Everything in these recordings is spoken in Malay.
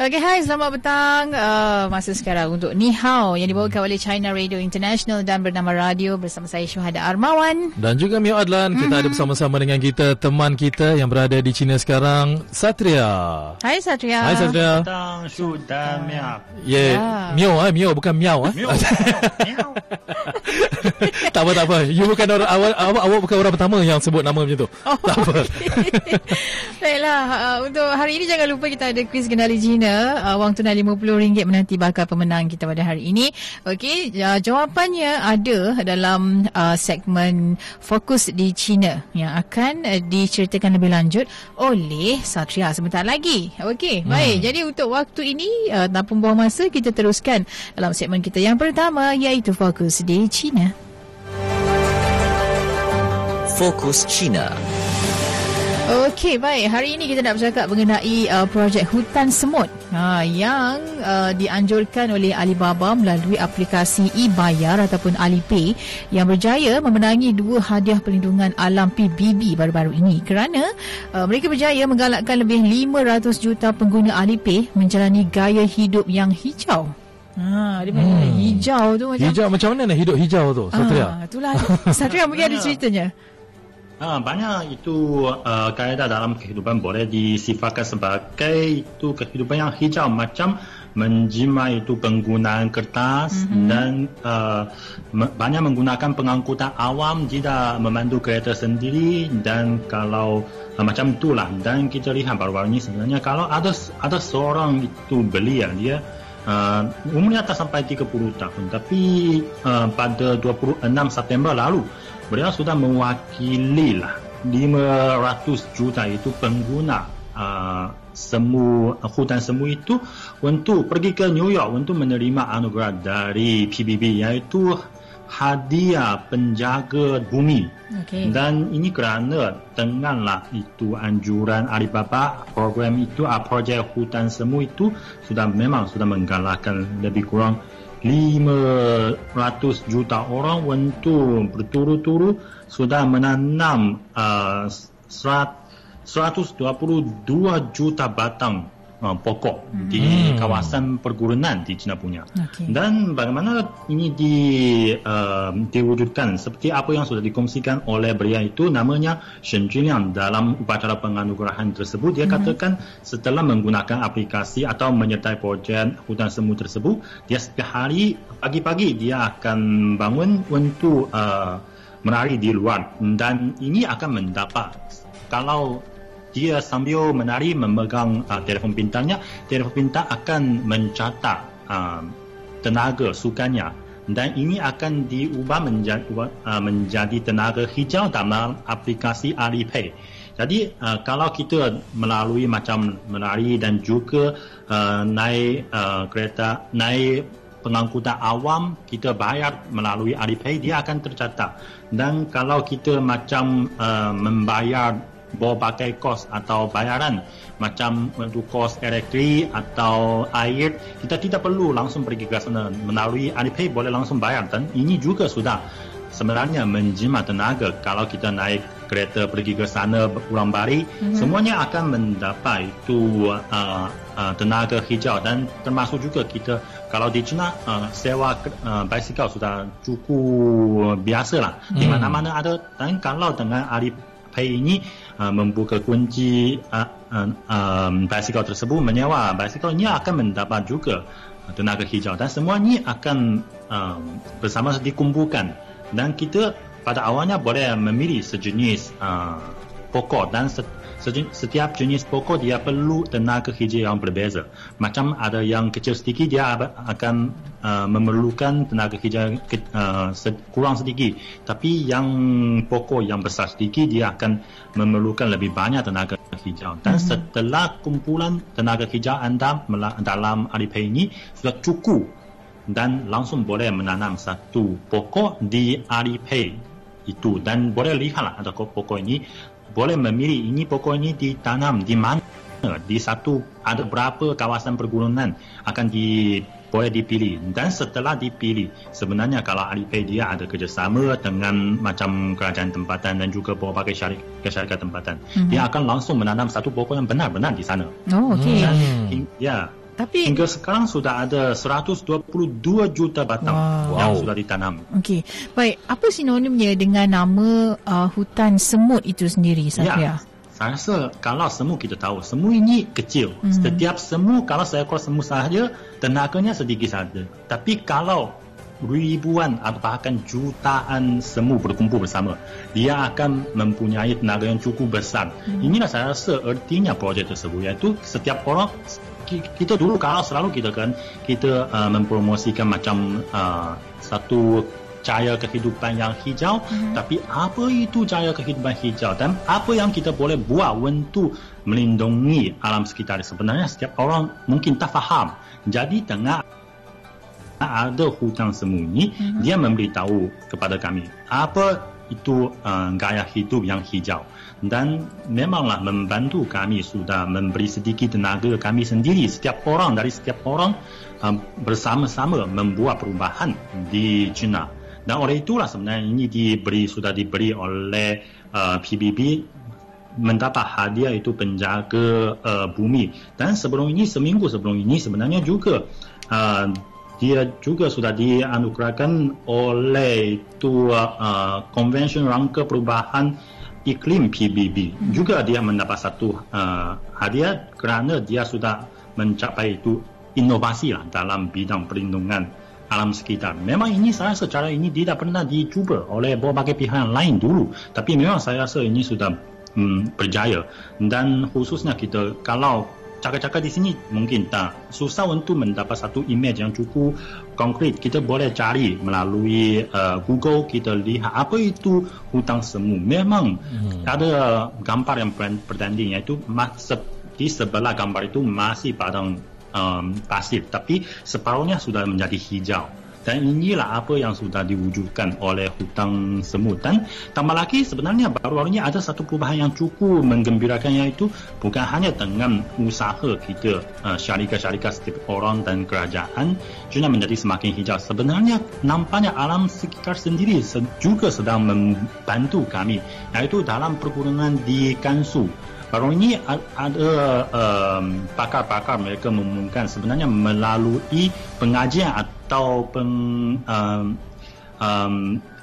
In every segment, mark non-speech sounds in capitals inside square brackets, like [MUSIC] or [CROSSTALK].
Okay, hai, selamat petang. Uh, masa sekarang untuk Ni Hao yang dibawakan oleh China Radio International dan bernama Radio bersama saya Syuhada Armawan. Dan juga Mio Adlan. Mm-hmm. Kita ada bersama-sama dengan kita teman kita yang berada di China sekarang, Satria. Hai Satria. Hai Satria. Petang, Shu dan Miao. Yeah. yeah. Mio eh, Mio bukan Miao eh. Mio. [LAUGHS] tak apa tak apa. You bukan orang awal awak, awak bukan orang pertama yang sebut nama macam tu. Oh, tak apa. [LAUGHS] Baiklah, uh, untuk hari ini jangan lupa kita ada quiz kenali China uh, wang tunai RM50 menanti bakal pemenang kita pada hari ini. Okey, uh, jawapannya ada dalam uh, segmen Fokus di China yang akan uh, diceritakan lebih lanjut oleh Satria sebentar lagi. Okey, hmm. baik. Jadi untuk waktu ini uh, tanpa buang masa kita teruskan dalam segmen kita yang pertama iaitu Fokus di China. Fokus China. Okey, baik. Hari ini kita nak bercakap mengenai uh, projek hutan semut uh, yang uh, dianjurkan oleh Alibaba melalui aplikasi e-bayar ataupun Alipay yang berjaya memenangi dua hadiah perlindungan alam PBB baru-baru ini kerana uh, mereka berjaya menggalakkan lebih 500 juta pengguna Alipay menjalani gaya hidup yang hijau. Ha, dia hmm. hijau tu macam Hijau macam mana nak hidup hijau tu, Satria? Ah, itulah. Satria mungkin ada ceritanya. Ha, banyak itu uh, kaedah dalam kehidupan boleh disifatkan sebagai itu kehidupan yang hijau macam menjima itu penggunaan kertas mm-hmm. dan uh, me- banyak menggunakan pengangkutan awam tidak memandu kereta sendiri dan kalau uh, macam itulah dan kita lihat baru-baru ini sebenarnya kalau ada ada seorang itu beli ya dia Uh, umurnya atas sampai 30 tahun tapi uh, pada 26 September lalu beliau sudah mewakili lah 500 juta itu pengguna uh, semu hutan semu itu untuk pergi ke New York untuk menerima anugerah dari PBB iaitu hadiah penjaga bumi okay. dan ini kerana denganlah itu anjuran Alibaba program itu uh, projek hutan semu itu sudah memang sudah menggalakkan lebih kurang 500 juta orang untuk berturut-turut sudah menanam uh, 122 juta batang uh, pokok hmm. di kawasan perguruan di China punya. Okay. Dan bagaimana ini di uh, diwujudkan seperti apa yang sudah dikongsikan oleh beliau itu namanya Shen Junliang dalam upacara penganugerahan tersebut dia hmm. katakan setelah menggunakan aplikasi atau menyertai projek hutan semu tersebut dia setiap hari pagi-pagi dia akan bangun untuk uh, menari di luar dan ini akan mendapat kalau dia sambil menari memegang uh, telefon pintarnya, telefon pintar akan mencatat uh, tenaga sukannya dan ini akan diubah menjadi, uh, menjadi tenaga hijau dalam aplikasi Alipay. Jadi uh, kalau kita melalui macam menari dan juga uh, naik uh, kereta, naik pengangkutan awam, kita bayar melalui Alipay, dia akan tercatat. Dan kalau kita macam uh, membayar berbagai kos atau bayaran. Macam untuk kos elektrik atau air kita tidak perlu langsung pergi ke sana. Melalui Alipay boleh langsung bayar dan ini juga sudah sebenarnya menjimat tenaga. Kalau kita naik kereta pergi ke sana pulang balik mm-hmm. semuanya akan mendapat itu uh, uh, tenaga hijau. Dan termasuk juga kita kalau di China uh, sewa uh, basikal sudah cukup biasa lah. Mm. di mana-mana ada. Dan kalau dengan Alipay Pay ini uh, membuka kunci uh, uh, um, basikal tersebut menyewa. Basikal ini akan mendapat juga tenaga hijau dan semua ini akan um, bersama dikumpulkan dan kita pada awalnya boleh memilih sejenis uh, pokok dan setiap jenis pokok dia perlu tenaga hijau yang berbeza. Macam ada yang kecil sedikit dia akan uh, memerlukan tenaga hijau uh, kurang sedikit. Tapi yang pokok yang besar sedikit dia akan memerlukan lebih banyak tenaga hijau. Dan hmm. setelah kumpulan tenaga hijau anda dalam Alipay ini sudah cukup dan langsung boleh menanam satu pokok di Alipay itu dan boleh lihatlah ada pokok ini boleh memilih ini pokok ini ditanam di mana di satu ada berapa kawasan pergunungan akan di boleh dipilih dan setelah dipilih sebenarnya kalau Alipay dia ada kerjasama dengan macam kerajaan tempatan dan juga berbagai syarikat, syarikat tempatan mm-hmm. dia akan langsung menanam satu pokok yang benar-benar di sana oh okey hmm. ya tapi hingga sekarang sudah ada 122 juta batang wow. yang sudah ditanam. Okey. Baik, apa sinonimnya dengan nama uh, hutan semut itu sendiri, Safia? Ya. Saya rasa kalau semua kita tahu, semua ini kecil. Hmm. Setiap semua, kalau saya seekor semua sahaja, tenaganya sedikit saja. Tapi kalau ribuan atau bahkan jutaan semua berkumpul bersama, dia akan mempunyai tenaga yang cukup besar. Hmm. Inilah saya rasa ertinya projek tersebut, iaitu setiap orang kita dulu kalau selalu kita kan. Kita uh, mempromosikan macam uh, satu cahaya kehidupan yang hijau. Mm-hmm. tapi apa itu cahaya kehidupan hijau? Dan apa yang kita boleh buat untuk melindungi alam sekitar sebenarnya setiap orang mungkin tak faham. Jadi tengah ada hutan sembunyi mm-hmm. dia memberitahu kepada kami apa itu uh, gaya hidup yang hijau dan memanglah membantu kami sudah memberi sedikit tenaga kami sendiri. Setiap orang dari setiap orang uh, bersama-sama membuat perubahan di China. Dan oleh itulah sebenarnya ini diberi sudah diberi oleh uh, PBB mendapat hadiah itu penjaga uh, bumi. Dan sebelum ini seminggu sebelum ini sebenarnya juga uh, dia juga sudah dianugerahkan oleh itu uh, Convention Rangka Perubahan Iklim PBB hmm. juga dia mendapat satu uh, hadiah kerana dia sudah mencapai itu inovasi lah dalam bidang perlindungan alam sekitar. Memang ini saya secara ini tidak pernah dicuba oleh berbagai pihak lain dulu. Tapi memang saya rasa ini sudah hmm, berjaya. Dan khususnya kita kalau cakap-cakap di sini mungkin tak susah untuk mendapat satu image yang cukup konkret. Kita boleh cari melalui uh, Google kita lihat apa itu hutang semu. Memang hmm. ada gambar yang bertanding iaitu di sebelah gambar itu masih padang um, pasir tapi separuhnya sudah menjadi hijau dan inilah apa yang sudah diwujudkan oleh hutang semut dan tambah lagi sebenarnya baru-baru ini ada satu perubahan yang cukup menggembirakan iaitu bukan hanya dengan usaha kita uh, syarikat-syarikat setiap orang dan kerajaan juga menjadi semakin hijau. Sebenarnya nampaknya alam sekitar sendiri juga sedang membantu kami iaitu dalam pergunungan di Kansu Baru ini ada um, pakar-pakar mereka mengumumkan sebenarnya melalui pengajian atau peng, um, um,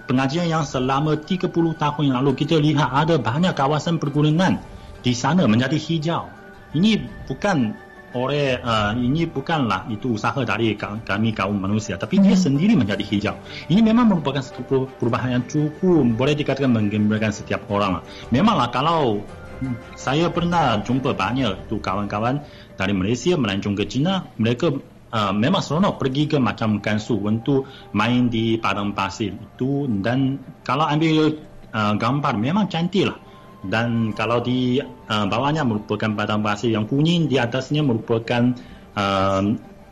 pengajian yang selama 30 tahun yang lalu kita lihat ada banyak kawasan pergunungan di sana menjadi hijau. Ini bukan oleh uh, ini bukanlah itu usaha dari kami kaum manusia tapi dia hmm. sendiri menjadi hijau. Ini memang merupakan satu perubahan yang cukup boleh dikatakan menggembirakan setiap orang. Memanglah kalau saya pernah jumpa banyak tu kawan-kawan dari Malaysia melancong ke China. Mereka uh, memang seronok pergi ke macam Gansu untuk main di padang pasir itu. Dan kalau ambil uh, gambar memang cantik lah dan kalau di uh, bawahnya merupakan padang pasir yang kuning di atasnya merupakan uh,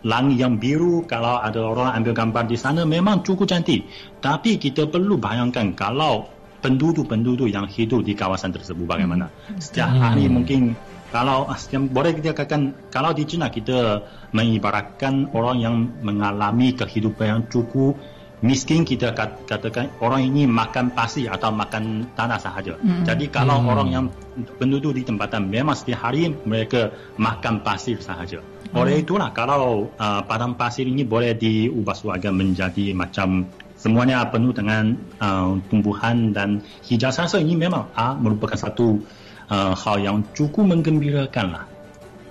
langit yang biru. Kalau ada orang ambil gambar di sana memang cukup cantik. Tapi kita perlu bayangkan kalau penduduk-penduduk yang hidup di kawasan tersebut bagaimana. Hmm. Setiap hari mungkin kalau setiap, boleh kita katakan kalau di China kita mengibaratkan orang yang mengalami kehidupan yang cukup miskin kita katakan orang ini makan pasir atau makan tanah sahaja. Hmm. Jadi kalau hmm. orang yang penduduk di tempatan memang setiap hari mereka makan pasir sahaja. Oleh hmm. itulah kalau uh, padang pasir ini boleh diubah suaga menjadi macam semuanya penuh dengan uh, tumbuhan dan hijau. Saya rasa ini memang uh, merupakan satu uh, hal yang cukup menggembirakan lah.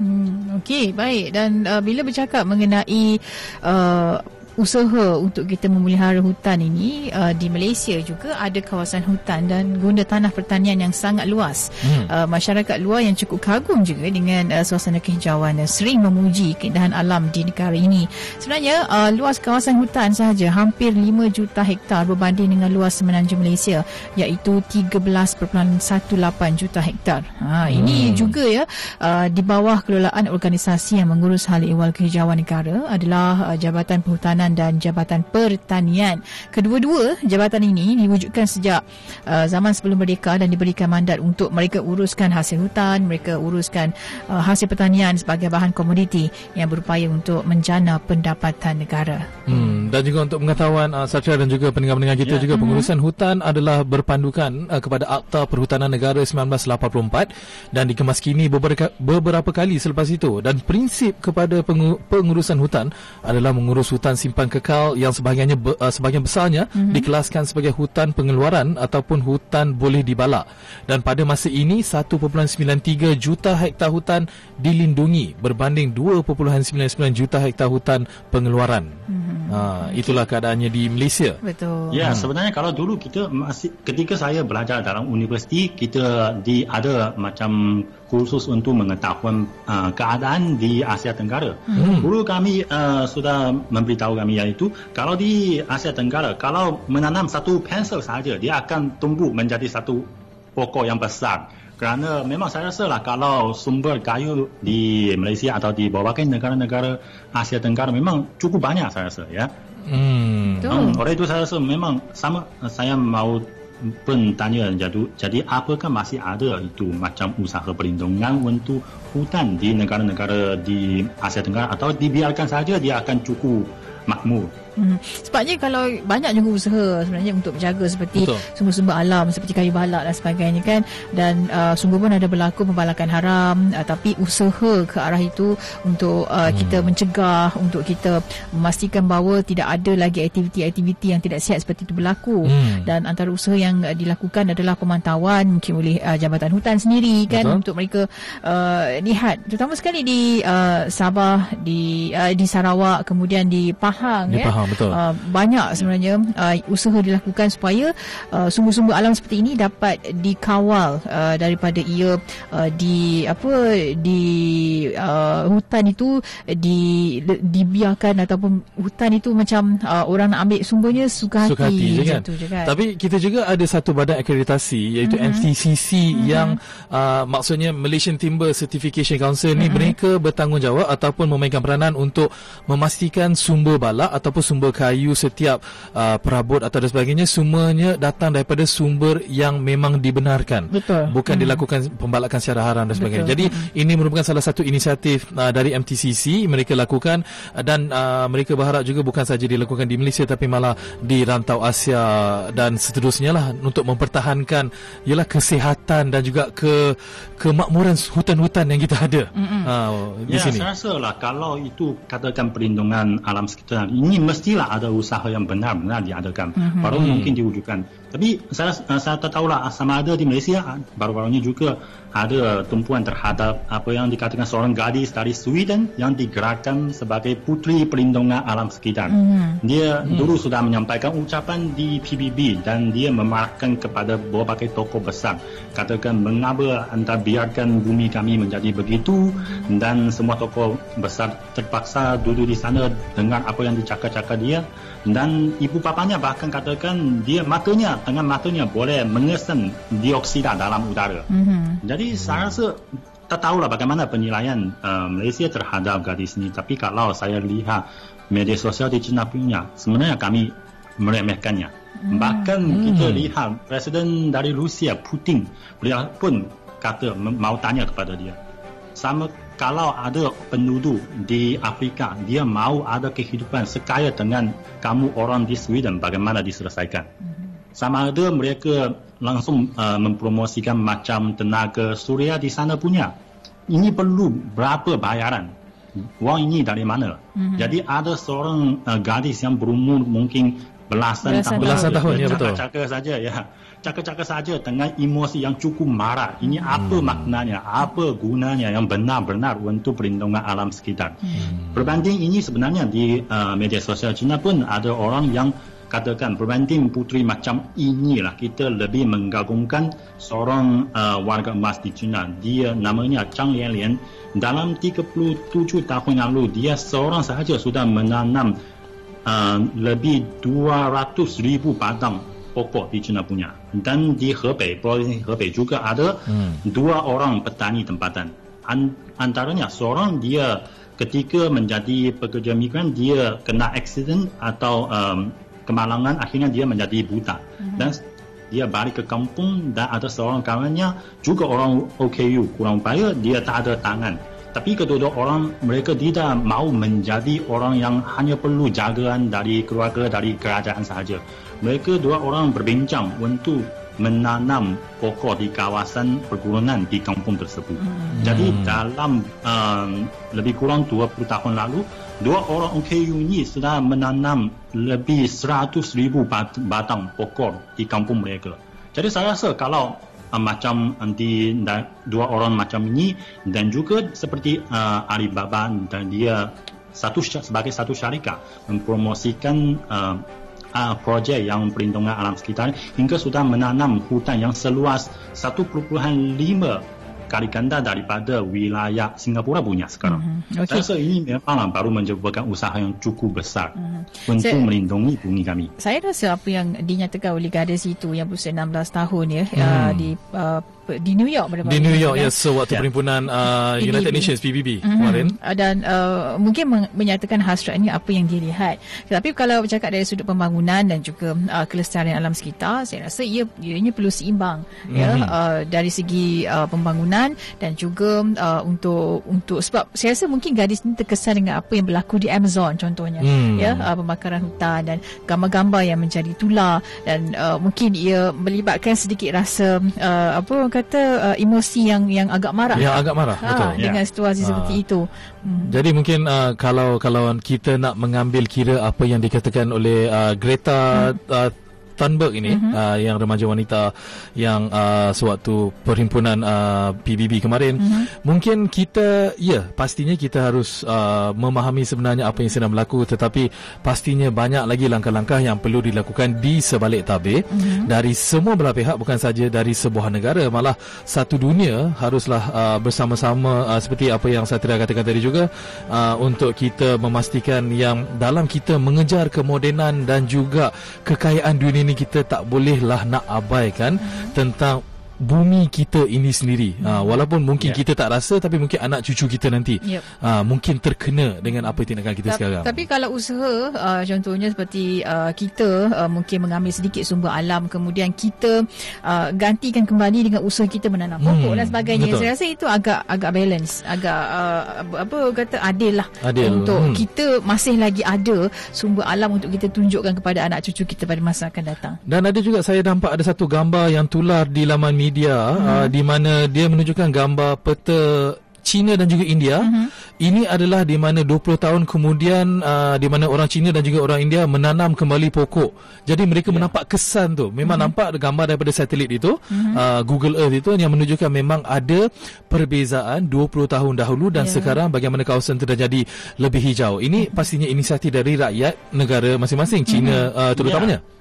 Hmm, Okey, baik. Dan uh, bila bercakap mengenai uh, usaha untuk kita memelihara hutan ini uh, di Malaysia juga ada kawasan hutan dan guna tanah pertanian yang sangat luas. Hmm. Uh, masyarakat luar yang cukup kagum juga dengan uh, suasana kehijauan dan sering memuji keindahan alam di negara ini. Sebenarnya uh, luas kawasan hutan sahaja hampir 5 juta hektar berbanding dengan luas semenanjung Malaysia iaitu 13.18 juta hektar. Ha, hmm. Ini juga ya uh, di bawah kelolaan organisasi yang mengurus hal ehwal kehijauan negara adalah uh, Jabatan Perhutanan Perhutanan dan Jabatan Pertanian. Kedua-dua jabatan ini diwujudkan sejak uh, zaman sebelum merdeka dan diberikan mandat untuk mereka uruskan hasil hutan, mereka uruskan uh, hasil pertanian sebagai bahan komoditi yang berupaya untuk menjana pendapatan negara. Hmm, dan juga untuk pengetahuan uh, Satria dan juga pendengar-pendengar kita Ya. juga pengurusan hutan adalah berpandukan uh, kepada Akta Perhutanan Negara 1984 dan dikemas kini beberapa, beberapa kali selepas itu dan prinsip kepada pengu, pengurusan hutan adalah mengurus hutan simpan kekal yang sebahagiannya uh, sebahagian besarnya mm-hmm. dikelaskan sebagai hutan pengeluaran ataupun hutan boleh dibalak dan pada masa ini 1.93 juta hektar hutan dilindungi berbanding 2.99 juta hektar hutan pengeluaran. Mm-hmm. Ha, itulah keadaannya di Malaysia. Betul. Ya, sebenarnya kalau dulu kita masih ketika saya belajar dalam universiti kita di ada macam kursus untuk mengetahui uh, keadaan di Asia Tenggara. Hmm. Guru kami uh, sudah memberitahu kami iaitu kalau di Asia Tenggara kalau menanam satu pensel saja dia akan tumbuh menjadi satu pokok yang besar. Kerana memang saya rasa lah kalau sumber kayu di Malaysia atau di berbagai negara-negara Asia Tenggara memang cukup banyak saya rasa ya. Hmm. Hmm, oleh itu saya rasa memang sama saya mau pun tanya jadi, jadi apakah masih ada itu macam usaha perlindungan untuk hutan di negara-negara di Asia Tenggara atau dibiarkan saja dia akan cukup makmur. Hmm. Sebabnya kalau banyak juga usaha sebenarnya untuk menjaga seperti Betul. sumber-sumber alam seperti kayu balak dan sebagainya kan dan uh, sungguh pun ada berlaku pembalakan haram uh, tapi usaha ke arah itu untuk uh, hmm. kita mencegah untuk kita memastikan bahawa tidak ada lagi aktiviti-aktiviti yang tidak sihat seperti itu berlaku Hmm. dan antara usaha yang uh, dilakukan adalah pemantauan mungkin oleh uh, Jabatan Hutan sendiri kan Betul. untuk mereka uh, lihat terutama sekali di uh, Sabah di uh, di Sarawak kemudian di Pahang Di ya Pahang, betul. Uh, banyak sebenarnya uh, usaha dilakukan supaya uh, sumber-sumber alam seperti ini dapat dikawal uh, daripada ia uh, di apa di uh, hutan itu di dibiarkan ataupun hutan itu macam uh, orang nak ambil sumbernya suka hati, suka hati je kan? macam tu je kan Tapi kita juga ada satu badan akreditasi iaitu mm-hmm. MTCC mm-hmm. yang uh, maksudnya Malaysian Timber Certification Council ni mm-hmm. mereka bertanggungjawab ataupun memainkan peranan untuk memastikan sumber balak ataupun sumber kayu setiap uh, perabot atau dan sebagainya semuanya datang daripada sumber yang memang dibenarkan. Betul. Bukan Mhm. dilakukan pembalakan secara haram dan sebagainya. Betul. Jadi ini merupakan salah satu inisiatif uh, dari MTCC mereka lakukan uh, dan uh, mereka berharap juga bukan saja dilakukan di Malaysia tapi malah di rantau Asia dan seterusnya lah untuk mempertahankan ialah kesihatan dan juga ke kemakmuran hutan-hutan yang kita ada uh, di Ya, sini. saya rasa lah kalau itu katakan perlindungan alam sekitar ini mestilah ada usaha yang benar-benar diadakan. Mm-hmm. Baru mungkin diwujudkan. Tapi saya uh, saya tak tahulah sama ada di Malaysia uh, baru-baru ini juga ada tumpuan terhadap apa yang dikatakan seorang gadis dari Sweden yang digerakkan sebagai putri perlindungan alam sekitar. Mm-hmm. Dia mm. dulu sudah menyampaikan ucapan di PBB dan dia memarahkan kepada berbagai tokoh besar. Katakan mengapa anda biarkan bumi kami menjadi begitu dan semua tokoh besar terpaksa duduk di sana dengar apa yang dicakap-cakap dia dan ibu bapanya bahkan katakan dia matanya dengan matanya boleh mengesan dioksida dalam udara. Mhm. Jadi saya rasa tak tahulah bagaimana penilaian uh, Malaysia terhadap gadis ini. Tapi kalau saya lihat media sosial di China punya, sebenarnya kami meremehkannya. Bahkan kita lihat Presiden dari Rusia, Putin, beliau pun kata mau tanya kepada dia. Sama kalau ada penduduk di Afrika, dia mau ada kehidupan sekaya dengan kamu orang di Sweden, bagaimana diselesaikan? Sama ada mereka langsung uh, mempromosikan macam tenaga suria di sana punya. Ini perlu berapa bayaran? Wang ini dari mana? Mm-hmm. Jadi ada seorang uh, gadis yang berumur mungkin belasan, Belasan tahun. Belasan tahun, ya, betul. Cakap-cakap saja ya. Cakap-cakap saja dengan emosi yang cukup marah. Ini apa maknanya? Apa gunanya yang benar-benar untuk perlindungan alam sekitar? Berbanding ini sebenarnya di uh, media sosial China pun ada orang yang katakan berbanding putri macam inilah kita lebih menggabungkan seorang uh, warga emas di China. Dia namanya Zhang Lianlian. Dalam 37 tahun lalu dia seorang sahaja sudah menanam uh, lebih 200 ribu batang pokok di China punya. Dan di Hebei provinsi Hebei juga ada Hmm. dua orang petani tempatan. An- antaranya seorang dia ketika menjadi pekerja migran dia kena accident atau um, kemalangan akhirnya dia menjadi buta. Mm-hmm. dan dia balik ke kampung dan ada seorang kawannya juga orang OKU kurang upaya dia tak ada tangan. Tapi kedua-dua orang mereka tidak mau menjadi orang yang hanya perlu jagaan dari keluarga dari kerajaan sahaja. Mereka dua orang berbincang untuk menanam pokok di kawasan perguruan di kampung tersebut. Hmm. Jadi dalam um, lebih kurang 20 tahun lalu, dua orang OKU ini sudah menanam lebih 100 ribu batang pokok di kampung mereka. Jadi saya rasa kalau uh, macam di dua orang macam ini dan juga seperti uh, Alibaba dan dia satu sebagai satu syarikat mempromosikan uh, uh, projek yang perlindungan alam sekitar hingga sudah menanam hutan yang seluas 1.5 kali ganda daripada wilayah Singapura punya sekarang. Mm-hmm. Okay. Saya ini memang baru merupakan usaha yang cukup besar mm-hmm. untuk saya, melindungi bumi kami. Saya rasa apa yang dinyatakan oleh gadis itu yang berusia 16 tahun ya mm. uh, di uh, di New York pada Di New York ya, yes, sewaktu yeah. perhimpunan uh, United Nations PBB mm-hmm. kemarin. Uh, dan uh, mungkin menyatakan hasrat ini apa yang dilihat. Tetapi kalau bercakap dari sudut pembangunan dan juga uh, kelestarian alam sekitar, saya rasa ia ianya perlu seimbang mm-hmm. ya uh, dari segi uh, pembangunan dan juga uh, untuk untuk sebab saya rasa mungkin gadis ini terkesan dengan apa yang berlaku di Amazon contohnya mm. ya uh, pembakaran hutan dan gambar-gambar yang menjadi tular dan uh, mungkin ia melibatkan sedikit rasa uh, apa kata uh, emosi yang yang agak marah. Yang agak marah, ha, betul. Dengan ya. situasi ha. seperti itu. Hmm. Jadi mungkin uh, kalau kalau kita nak mengambil kira apa yang dikatakan oleh uh, Greta hmm. uh, Thunberg ini uh-huh. uh, yang remaja wanita yang uh, sewaktu perhimpunan uh, PBB kemarin uh-huh. mungkin kita ya pastinya kita harus uh, memahami sebenarnya apa yang sedang berlaku tetapi pastinya banyak lagi langkah-langkah yang perlu dilakukan di sebalik tabir uh-huh. dari semua belah pihak bukan saja dari sebuah negara malah satu dunia haruslah uh, bersama-sama uh, seperti apa yang telah katakan tadi juga uh, untuk kita memastikan yang dalam kita mengejar kemodenan dan juga kekayaan dunia ini kita tak bolehlah nak abaikan hmm. tentang bumi kita ini sendiri. Hmm. Uh, walaupun mungkin yeah. kita tak rasa tapi mungkin anak cucu kita nanti yep. uh, mungkin terkena dengan apa tindakan kita Ta- sekarang. Tapi kalau usaha uh, contohnya seperti uh, kita uh, mungkin mengambil sedikit sumber alam kemudian kita uh, gantikan kembali dengan usaha kita menanam hmm. pokok dan sebagainya. Betul. Saya rasa itu agak agak balance, agak uh, apa kata adil lah adil. untuk hmm. kita masih lagi ada sumber alam untuk kita tunjukkan kepada anak cucu kita pada masa akan datang. Dan ada juga saya nampak ada satu gambar yang tular di laman media hmm. uh, di mana dia menunjukkan gambar peta China dan juga India. Uh-huh. Ini adalah di mana 20 tahun kemudian uh, di mana orang China dan juga orang India menanam kembali pokok. Jadi mereka yeah. menampak kesan tu. Memang uh-huh. nampak gambar daripada satelit itu, uh-huh. uh, Google Earth itu yang menunjukkan memang ada perbezaan 20 tahun dahulu dan yeah. sekarang bagaimana kawasan itu dah jadi lebih hijau. Ini uh-huh. pastinya inisiatif dari rakyat negara masing-masing China uh-huh. uh, terutamanya. Yeah.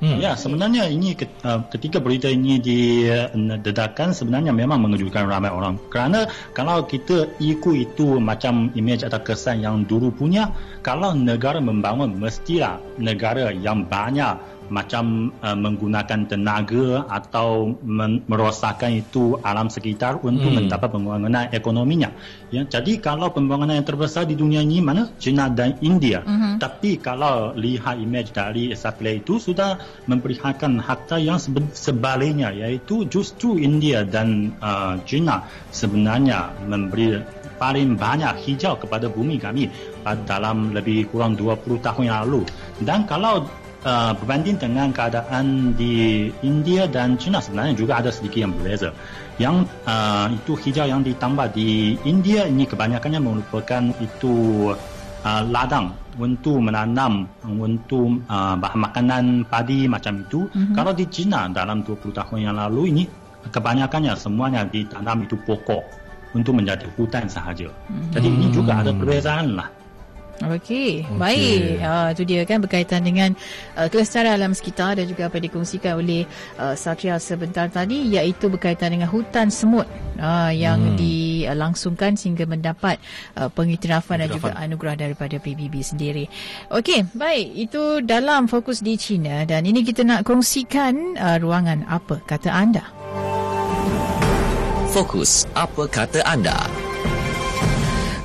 Hmm. Ya, sebenarnya ini uh, ketika berita ini didedakan sebenarnya memang mengejutkan ramai orang. Kerana kalau kita ikut itu macam imej atau kesan yang dulu punya, kalau negara membangun mestilah negara yang banyak macam uh, menggunakan tenaga atau men- merosakkan itu alam sekitar untuk hmm. mendapat pembangunan ekonominya. Ya, jadi kalau pembangunan yang terbesar di dunia ini mana? China dan India. Hmm. Tapi kalau lihat imej dari satelit itu sudah memperlihatkan harta yang sebaliknya iaitu justru India dan uh, China sebenarnya memberi paling banyak hijau kepada bumi kami dalam lebih kurang 20 tahun yang lalu. Dan kalau berbanding dengan keadaan di India dan China sebenarnya juga ada sedikit yang berbeza. Yang uh, itu hijau yang ditambah di India ini kebanyakannya merupakan itu uh, ladang untuk menanam untuk uh, bahan makanan padi macam itu. Mm-hmm. Kalau di China dalam 20 tahun yang lalu ini kebanyakannya semuanya ditanam itu pokok untuk menjadi hutan sahaja. Mm-hmm. Jadi ini juga ada perbezaan lah. Okey, okay. baik. Uh, itu dia kan berkaitan dengan uh, kelestarian alam sekitar dan juga apa yang dikongsikan oleh uh, Satria sebentar tadi iaitu berkaitan dengan hutan semut uh, yang hmm. dilangsungkan sehingga mendapat uh, pengiktirafan dan juga anugerah daripada PBB sendiri. Okey, baik. Itu dalam fokus di China dan ini kita nak kongsikan uh, ruangan apa kata anda. Fokus apa kata anda?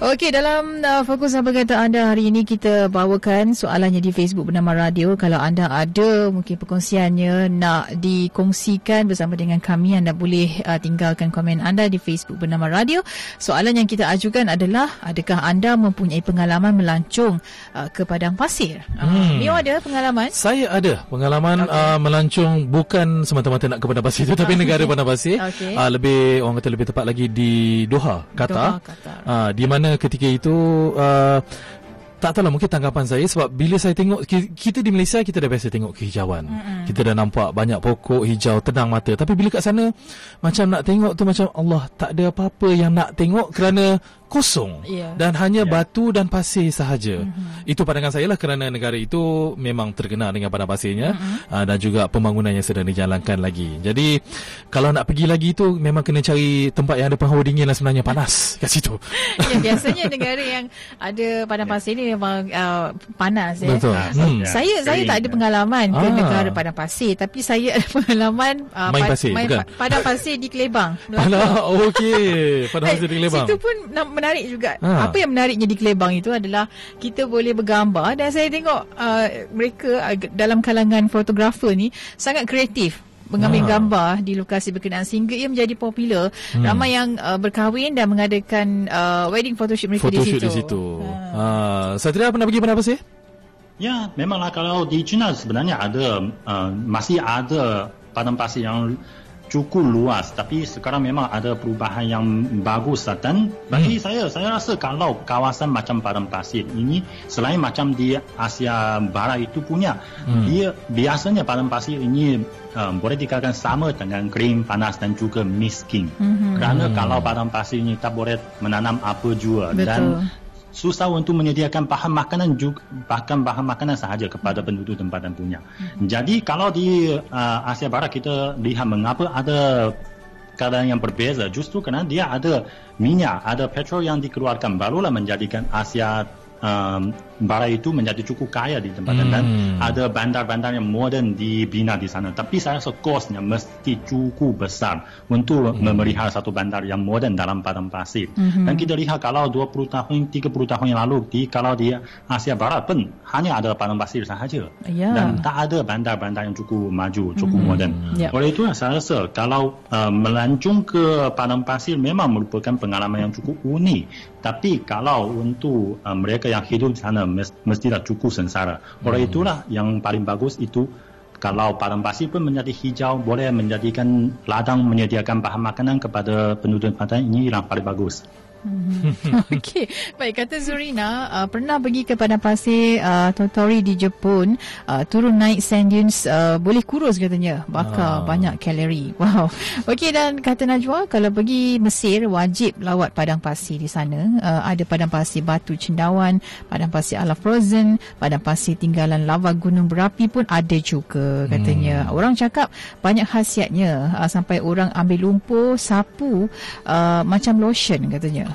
Okey, dalam uh, fokus apa kata anda hari ini kita bawakan soalannya di Facebook bernama Radio. Kalau anda ada mungkin perkongsiannya nak dikongsikan bersama dengan kami, anda boleh uh, tinggalkan komen anda di Facebook bernama Radio. Soalan yang kita ajukan adalah adakah anda mempunyai pengalaman melancong uh, ke padang pasir? Uh, Hmm. Mio ada pengalaman? Saya ada pengalaman okay. uh, melancong bukan semata-mata nak ke padang pasir tu tapi negara padang pasir. Okey. Uh, lebih orang kata lebih tepat lagi di Doha, Qatar. Doha, Qatar. Uh, di mana ketika itu uh, tak tahulah mungkin tanggapan saya sebab bila saya tengok ki- kita di Malaysia kita dah biasa tengok kehijauan. Mm-hmm. Kita dah nampak banyak pokok hijau tenang mata tapi bila kat sana macam nak tengok tu macam Allah tak ada apa-apa yang nak tengok kerana kosong Ya. dan hanya Ya. batu dan pasir sahaja. Mm-hmm. Itu pandangan saya lah kerana negara itu memang terkenal dengan padang pasirnya mm-hmm. uh, dan juga pembangunan yang sedang dijalankan lagi. Jadi kalau nak pergi lagi tu memang kena cari tempat yang ada penghawa dingin lah sebenarnya panas [LAUGHS] kat situ. ya, biasanya negara yang ada padang pasir ni memang uh, panas eh. Betul. Hmm. ya. Saya saya tak ada ya. pengalaman ke Ah. negara padang pasir tapi saya ada [LAUGHS] pengalaman uh, Main pa- pasir, main bukan? pa- padang pasir di Kelebang. Alah, okey. Padang pasir di Kelebang. Situ pun menarik juga. Ah. Apa yang menariknya di Kelebang itu adalah kita boleh bergambar dan saya tengok uh, mereka uh, dalam kalangan fotografer ni sangat kreatif mengambil Ah. gambar di lokasi berkenaan sehingga ia menjadi popular. Hmm. Ramai yang uh, berkahwin dan mengadakan uh, wedding photoshoot mereka Photoshoot di di situ. situ. Ah. Satria pernah pergi padang pasir? Ya, memanglah kalau di China sebenarnya ada uh, masih ada padang pasir yang cukup luas tapi sekarang memang ada perubahan yang bagus dan bagi saya saya rasa kalau kawasan macam padang pasir ini selain macam di Asia Barat itu punya Hmm. dia biasanya padang pasir ini uh, boleh dikatakan sama dengan kering panas dan juga miskin Mhm. kerana Hmm. kalau padang pasir ini tak boleh menanam apa jua Betul. dan susah untuk menyediakan bahan makanan juga bahkan bahan makanan sahaja kepada penduduk tempatan punya. Jadi kalau di uh, Asia Barat kita lihat mengapa ada keadaan yang berbeza justru kerana dia ada minyak, ada petrol yang dikeluarkan barulah menjadikan Asia um, Barat itu menjadi cukup kaya di tempatan dan Hmm. ada bandar-bandar yang moden dibina di sana. Tapi saya rasa kosnya mesti cukup besar untuk memelihara satu bandar yang moden dalam padang pasir. Mhm. Dan kita lihat kalau 20 tahun, 30 tahun yang lalu di kalau di Asia Barat pun hanya ada padang pasir sahaja. Ya. Dan tak ada bandar-bandar yang cukup maju, cukup Mhm. moden. Ya. Oleh itu saya rasa kalau uh, melancong ke padang pasir memang merupakan pengalaman yang cukup unik. Tapi kalau untuk uh, mereka yang hidup di sana mes- mestilah cukup sengsara. Oleh itulah yang paling bagus itu kalau padang pasir pun menjadi hijau boleh menjadikan ladang menyediakan bahan makanan kepada penduduk tempatan ini yang paling bagus. [LAUGHS] Okey, baik kata Zurina uh, pernah pergi ke padang pasir uh, Totori di Jepun, uh, turun naik sand dunes uh, boleh kurus katanya, bakar Ah. banyak kalori. [LAUGHS] Wow. Okey dan kata Najwa kalau pergi Mesir wajib lawat padang pasir di sana. Uh, ada padang pasir batu cendawan, padang pasir ala frozen, padang pasir tinggalan lava gunung berapi pun ada juga katanya. Hmm. Orang cakap banyak khasiatnya uh, sampai orang ambil lumpur, sapu uh, macam lotion katanya.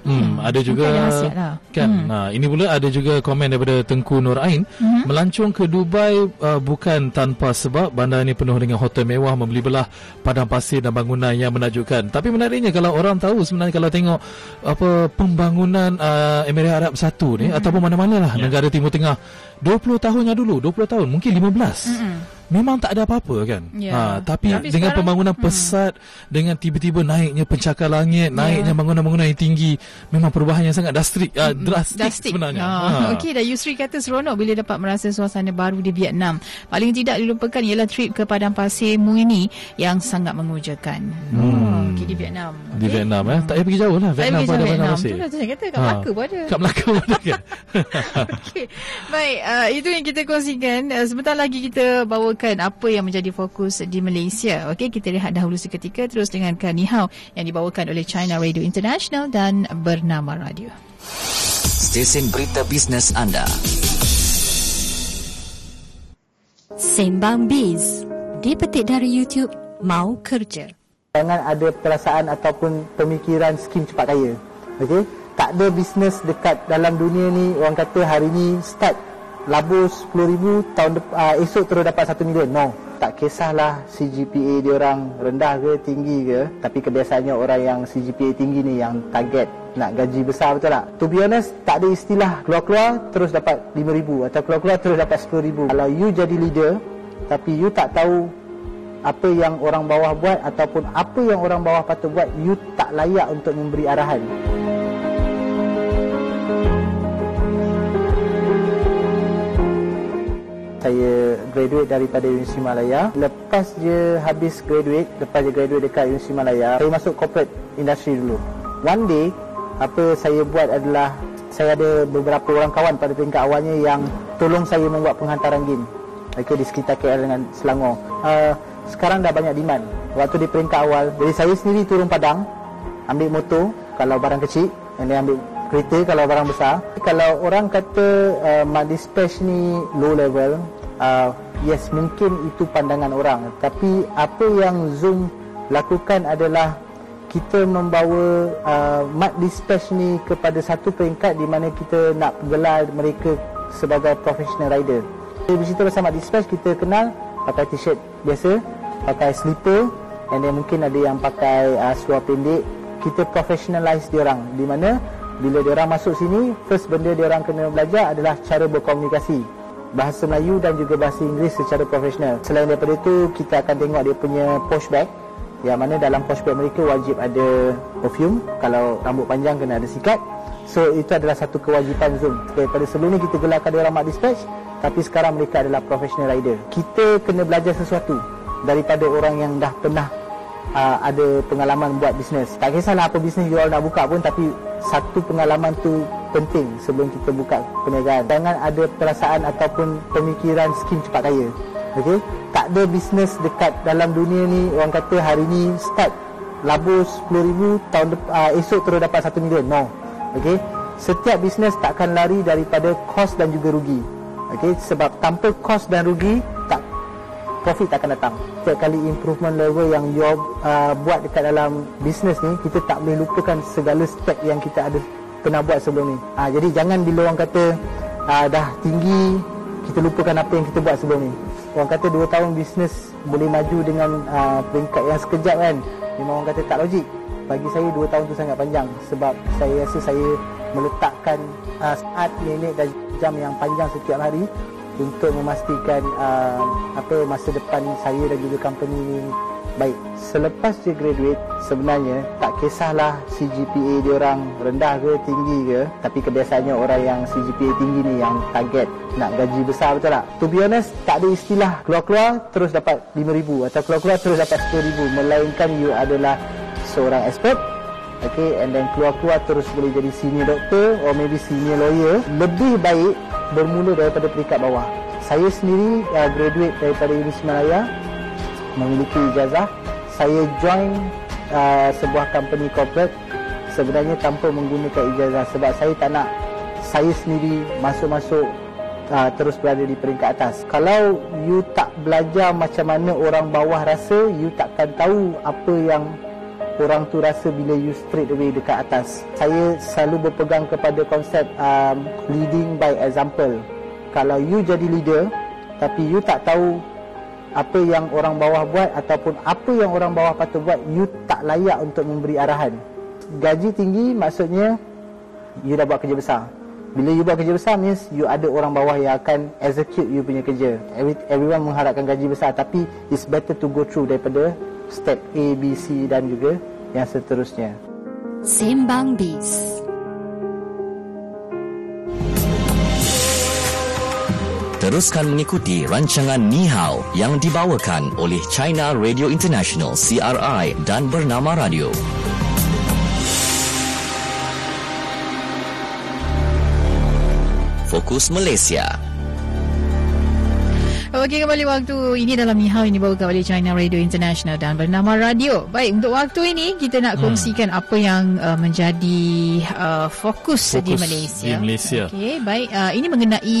Hmm, ada juga Mungkin ada khasiat lah. kan. Hmm. Nah, ini pula ada juga komen daripada Tengku Nur Ain, Mhm. melancong ke Dubai uh, bukan tanpa sebab bandar ini penuh dengan hotel mewah membeli belah padang pasir dan bangunan yang menakjubkan. Tapi menariknya kalau orang tahu sebenarnya kalau tengok apa pembangunan uh, Emirat Arab Satu ni Mhm. ataupun mana-mana lah Ya. negara Timur Tengah 20 tahun yang dulu, 20 tahun, mungkin 15. Mm-mm. Memang tak ada apa-apa kan. Ya. Ha, tapi, Tapi dengan sekarang- pembangunan Hmm. pesat dengan tiba-tiba naiknya pencakar langit, naiknya bangunan-bangunan yang tinggi, memang perubahan yang sangat drastik, uh, drastik, Drastik. sebenarnya. Ha. [LAUGHS] Okey dah Yusri kata seronok bila dapat merasa suasana baru di Vietnam. Paling tidak dilupakan ialah trip ke padang pasir Mui ini yang sangat mengujakan. Hmm. Okey di Vietnam. Di. Vietnam eh. Tak payah pergi jauh lah. Vietnam pada Tu Pasir. lah saya kata kat Ha. Melaka pun ada. Kat Melaka pun ada kan. [LAUGHS] Okey. Baik, uh, itu yang kita kongsikan. Uh, sebentar lagi kita bawakan apa yang menjadi fokus di Malaysia. Okey, kita rehat dahulu seketika terus dengarkan Ni Hao yang dibawakan oleh China Radio International dan Bernama Radio. Stesen berita bisnes anda. Sembang Biz dipetik dari YouTube Mau Kerja. Jangan ada perasaan ataupun pemikiran skim cepat kaya. Okey? Tak ada bisnes dekat dalam dunia ni orang kata hari ni start labur 10,000 tahun dep- uh, esok terus dapat 1 million. No. tak kisahlah CGPA dia orang rendah ke tinggi ke. Tapi kebiasaannya orang yang CGPA tinggi ni yang target nak gaji besar betul tak? To be honest tak ada istilah. Keluar-keluar terus dapat 5000 atau keluar-keluar terus dapat 10000 kalau you jadi leader tapi you tak tahu apa yang orang bawah buat ataupun apa yang orang bawah patut buat you tak layak untuk memberi arahan saya graduate daripada Universiti Malaya. Lepas je habis graduate, lepas je graduate dekat Universiti Malaya, saya masuk corporate industry dulu. One day, apa saya buat adalah saya ada beberapa orang kawan pada peringkat awalnya yang tolong saya membuat penghantaran game. Okay, di sekitar KL dengan Selangor. Uh, sekarang dah banyak demand. Waktu di peringkat awal, jadi saya sendiri turun padang, ambil motor kalau barang kecil, dan ambil kereta kalau barang besar. Kalau orang kata uh, mat dispatch ni low level, uh, yes mungkin itu pandangan orang. Tapi apa yang Zoom lakukan adalah kita membawa uh, mat dispatch ni kepada satu peringkat di mana kita nak gelar mereka sebagai professional rider. Kita bercerita pasal mat dispatch, kita kenal pakai t-shirt biasa, pakai slipper and then mungkin ada yang pakai uh, seluar pendek. Kita professionalize dia orang di mana bila dia orang masuk sini, first benda dia orang kena belajar adalah cara berkomunikasi. Bahasa Melayu dan juga bahasa Inggeris secara profesional. Selain daripada itu, kita akan tengok dia punya posh bag. Yang mana dalam posh bag mereka wajib ada perfume. Kalau rambut panjang kena ada sikat. So itu adalah satu kewajipan Zoom. Daripada sebelum ni kita gelarkan dia orang mat dispatch. Tapi sekarang mereka adalah professional rider. Kita kena belajar sesuatu daripada orang yang dah pernah uh, ada pengalaman buat bisnes tak kisahlah apa bisnes jual nak buka pun tapi satu pengalaman tu penting sebelum kita buka perniagaan. Jangan ada perasaan ataupun pemikiran skim cepat kaya okey? Tak ada bisnes dekat dalam dunia ni orang kata hari ni start labur 10,000 tahun uh, esok terus dapat 1 million. No. Okey? Setiap bisnes takkan lari daripada kos dan juga rugi. Okey? Sebab tanpa kos dan rugi profit takkan datang. Setiap kali improvement level yang you uh, buat dekat dalam bisnes ni kita tak boleh lupakan segala step yang kita ada pernah buat sebelum ni. Uh, jadi jangan bila orang kata uh, dah tinggi kita lupakan apa yang kita buat sebelum ni. Orang kata 2 tahun bisnes boleh maju dengan uh, peringkat yang sekejap kan. Memang orang kata tak logik. Bagi saya 2 tahun tu sangat panjang sebab saya rasa saya meletakkan uh, saat minit dan jam yang panjang setiap hari untuk memastikan uh, apa masa depan saya dan juga company ni baik. Selepas dia graduate sebenarnya tak kisahlah CGPA dia orang rendah ke tinggi ke tapi kebiasaannya orang yang CGPA tinggi ni yang target nak gaji besar betul tak? To be honest tak ada istilah keluar-keluar terus dapat 5000 atau keluar-keluar terus dapat 10000 melainkan you adalah seorang expert Okay, and then keluar-keluar terus boleh jadi senior doktor or maybe senior lawyer. Lebih baik bermula daripada peringkat bawah. Saya sendiri uh, graduate daripada Universiti Malaya memiliki ijazah. Saya join uh, sebuah company corporate sebenarnya tanpa menggunakan ijazah sebab saya tak nak saya sendiri masuk-masuk uh, terus berada di peringkat atas. Kalau you tak belajar macam mana orang bawah rasa you takkan tahu apa yang orang tu rasa bila you straight away dekat atas. Saya selalu berpegang kepada konsep um, leading by example. Kalau you jadi leader tapi you tak tahu apa yang orang bawah buat ataupun apa yang orang bawah patut buat you tak layak untuk memberi arahan. Gaji tinggi maksudnya you dah buat kerja besar. Bila you buat kerja besar means you ada orang bawah yang akan execute you punya kerja. Every, everyone mengharapkan gaji besar tapi it's better to go through daripada step A, B, C dan juga yang seterusnya. Sembang Biz Teruskan mengikuti rancangan Ni Hao yang dibawakan oleh China Radio International CRI dan Bernama Radio. Fokus Malaysia Okey kembali waktu ini dalam Nihau ini dibawakan oleh China Radio International dan bernama Radio. Baik untuk waktu ini kita nak hmm. kongsikan hmm. apa yang uh, menjadi uh, fokus, fokus di Malaysia. Di Malaysia. Okey baik uh, ini mengenai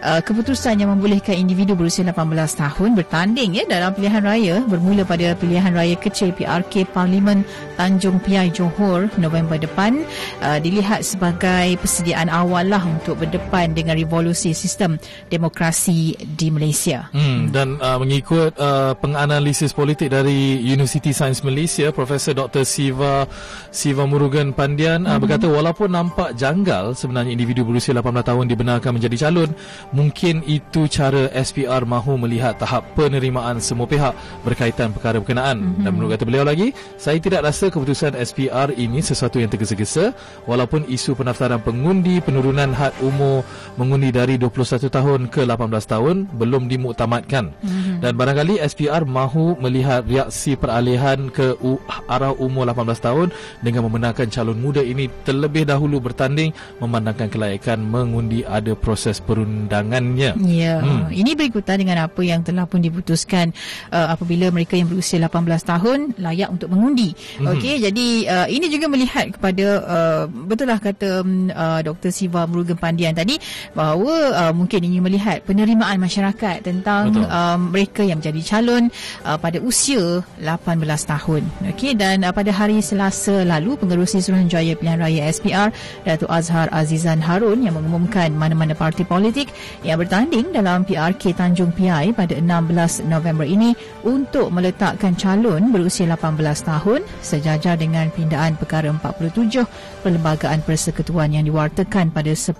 uh, keputusan yang membolehkan individu berusia 18 tahun bertanding ya dalam pilihan raya bermula pada pilihan raya kecil PRK Parlimen Tanjung Piai Johor November depan uh, dilihat sebagai persediaan awal lah untuk berdepan dengan revolusi sistem demokrasi di Malaysia. Hmm, dan uh, mengikut uh, penganalisis politik dari University Science Malaysia, Profesor Dr. Siva Siva Murugan Pandian uh, berkata walaupun nampak janggal sebenarnya individu berusia 18 tahun dibenarkan menjadi calon, mungkin itu cara SPR mahu melihat tahap penerimaan semua pihak berkaitan perkara berkenaan. Mm-hmm. Dan menurut kata beliau lagi, saya tidak rasa keputusan SPR ini sesuatu yang tergesa-gesa walaupun isu pendaftaran pengundi penurunan had umur mengundi dari 21 tahun ke 18 tahun belum dimuktamadkan. Mm-hmm. Dan barangkali SPR mahu melihat reaksi peralihan ke arah umur 18 tahun dengan membenarkan calon muda ini terlebih dahulu bertanding memandangkan kelayakan mengundi ada proses perundangannya. Ya, hmm. ini berikutan dengan apa yang telah pun diputuskan uh, apabila mereka yang berusia 18 tahun layak untuk mengundi. Hmm. Okey, jadi uh, ini juga melihat kepada uh, betul lah kata uh, Dr. Siva Murugan Pandian tadi bahawa uh, mungkin ini melihat penerimaan masyarakat tentang uh, mereka yang menjadi calon uh, pada usia 18 tahun. Okey, dan uh, pada hari Selasa lalu pengerusi Suruhanjaya Pilihan Raya SPR Datuk Azhar Azizan Harun yang mengumumkan mana-mana parti politik yang bertanding dalam PRK Tanjung Piai pada 16 November ini untuk meletakkan calon berusia 18 tahun sejajar dengan pindaan perkara 47 Perlembagaan Persekutuan yang diwartakan pada 10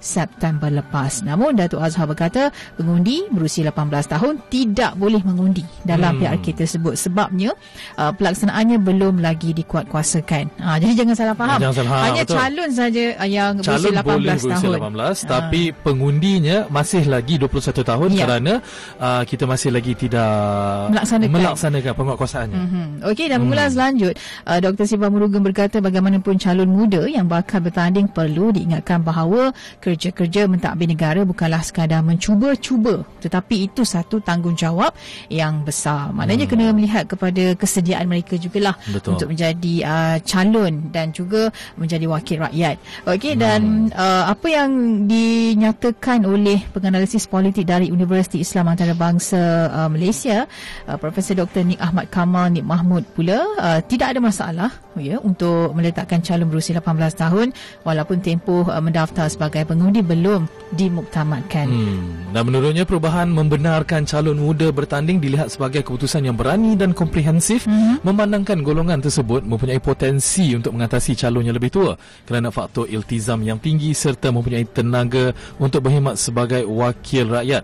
September lepas. Namun Datuk Azhar berkata pengundi berusia 18 tahun tidak boleh mengundi dalam hmm. PRK tersebut sebabnya uh, pelaksanaannya belum lagi dikuatkuasakan. Uh, jadi jangan salah faham. Jangan salah faham. Hanya betul. calon saja yang calon berusia 18 boleh berusia tahun. 18 uh. tapi pengundinya masih lagi 21 tahun Ya. kerana uh, kita masih lagi tidak Melaksanakan. melaksanakan penguatkuasaannya. Mm-hmm. Okey dan mengulas lanjut uh, Dr. Siva Murugan berkata bagaimanapun calon muda yang bakal bertanding perlu diingatkan bahawa kerja-kerja mentadbir negara bukanlah sekadar mencuba-cuba tetapi itu satu tanggungjawab yang besar. Maknanya hmm. kena melihat kepada kesediaan mereka jugalah Betul. untuk menjadi uh, calon dan juga menjadi wakil rakyat. Okey dan uh, apa yang dinyatakan oleh penganalisis politik dari Universiti Islam Antarabangsa uh, Malaysia uh, Profesor Dr. Nik Ahmad Kamal Nik Mahmud pula uh, tidak ada masalah ya untuk meletakkan calon berusia 18 tahun walaupun tempoh uh, mendaftar sebagai pengundi belum dimuktamadkan. Hmm. Dan menurutnya perubahan membenarkan calon muda bertanding dilihat sebagai keputusan yang berani dan komprehensif mm-hmm. memandangkan golongan tersebut mempunyai potensi untuk mengatasi calon yang lebih tua kerana faktor iltizam yang tinggi serta mempunyai tenaga untuk berkhidmat sebagai wakil rakyat.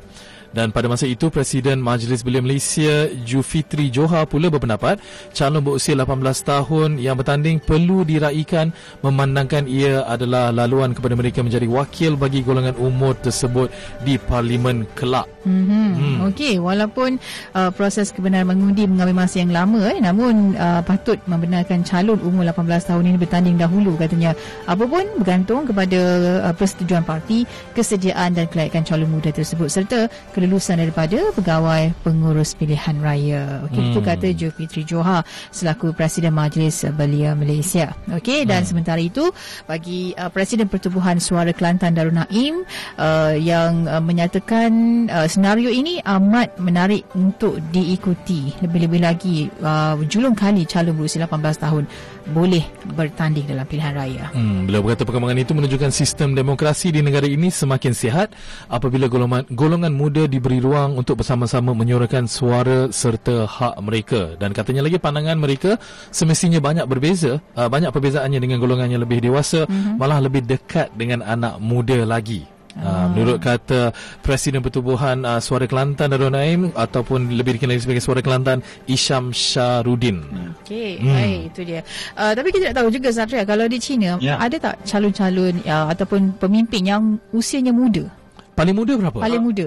Dan pada masa itu Presiden Majlis Belia Malaysia Jufitri Johar pula berpendapat calon berusia 18 tahun yang bertanding perlu diraikan memandangkan ia adalah laluan kepada mereka menjadi wakil bagi golongan umur tersebut di Parlimen kelak. Mm-hmm. Hmm. Okey, walaupun uh, proses kebenaran mengundi mengambil masa yang lama eh, namun uh, patut membenarkan calon umur 18 tahun ini bertanding dahulu katanya. Apa pun bergantung kepada uh, persetujuan parti, kesediaan dan kelayakan calon muda tersebut serta kelulusan daripada pegawai pengurus pilihan raya. Okey, hmm. itu kata Jufitri Johar selaku Presiden Majlis Belia Malaysia. Okey, dan hmm. sementara itu bagi uh, Presiden Pertubuhan Suara Kelantan Darul Naim uh, yang uh, menyatakan uh, senario ini amat menarik untuk diikuti. Lebih-lebih lagi uh, julung kali calon berusia 18 tahun boleh bertanding dalam pilihan raya. Hmm, beliau berkata perkembangan itu menunjukkan sistem demokrasi di negara ini semakin sihat apabila golongan, golongan muda diberi ruang untuk bersama-sama menyuarakan suara serta hak mereka. Dan katanya lagi pandangan mereka semestinya banyak berbeza, uh, banyak perbezaannya dengan golongan yang lebih dewasa, mm-hmm. malah lebih dekat dengan anak muda lagi. Uh, menurut kata Presiden Pertubuhan uh, Suara Kelantan Darul Naim ataupun lebih dikenali sebagai Suara Kelantan Isham Syarudin. Okey, hmm. baik itu dia. Uh, tapi kita tak tahu juga Satria kalau di China Ya. ada tak calon-calon uh, ataupun pemimpin yang usianya muda? Paling muda berapa? Paling muda.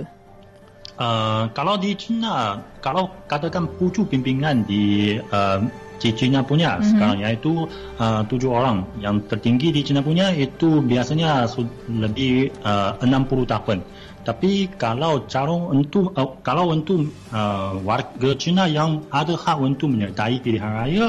Uh, kalau di China, kalau katakan pucuk pimpinan di uh, di punya mm-hmm. sekarang iaitu uh, tujuh orang yang tertinggi di China punya itu biasanya lebih uh, 60 tahun. Tapi kalau calon untuk uh, kalau untuk uh, warga China yang ada hak untuk menyertai pilihan raya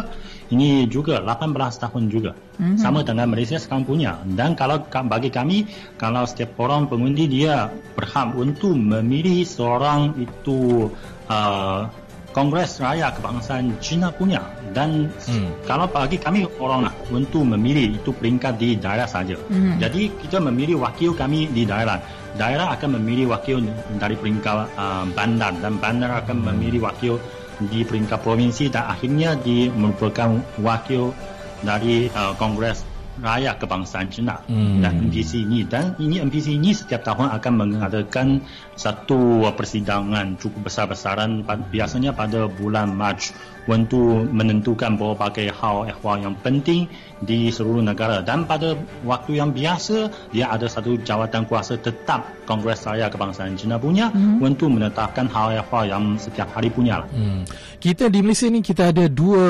ini juga 18 tahun juga. Mm-hmm. Sama dengan Malaysia sekarang punya. Dan kalau ka- bagi kami kalau setiap orang pengundi dia berhak untuk memilih seorang itu uh, Kongres Raya Kebangsaan Cina punya dan Hmm. kalau bagi kami orang lah untuk memilih itu peringkat di daerah saja. Hmm. Jadi kita memilih wakil kami di daerah. Daerah akan memilih wakil dari peringkat uh, bandar dan bandar akan memilih wakil di peringkat provinsi dan akhirnya di merupakan wakil dari uh, Kongres Raya Kebangsaan Cina Hmm. dan MPC ini dan ini MPC ini setiap tahun akan mengadakan satu persidangan cukup besar-besaran biasanya pada bulan Mac untuk menentukan berbagai hal ehwal yang penting di seluruh negara dan pada waktu yang biasa dia ada satu jawatan kuasa tetap Kongres Raya Kebangsaan Cina punya Hmm. untuk menetapkan hal ehwal yang setiap hari punya lah. Hmm. Kita di Malaysia ni kita ada dua